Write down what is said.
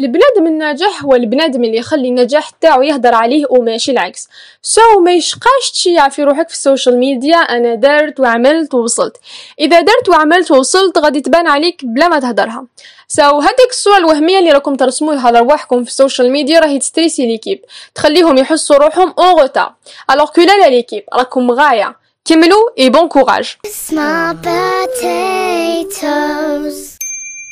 البنادم الناجح هو البنادم اللي يخلي النجاح تاعو يهدر عليه وماشي العكس. so, ما يشقاش تشيع في روحك في ال social media أنا درت وعملت ووصلت. إذا درت وعملت ووصلت غادي تبان عليك بلا ما تهدرها. so, هذيك الصورة الوهمية اللي راكم ترسموها لرواحكم في ال social media راهي ت stresser l'équipe. تخليهم يحسوا روحهم en retard alors que la la l'équipe راكم غاية. كملوا et bon courage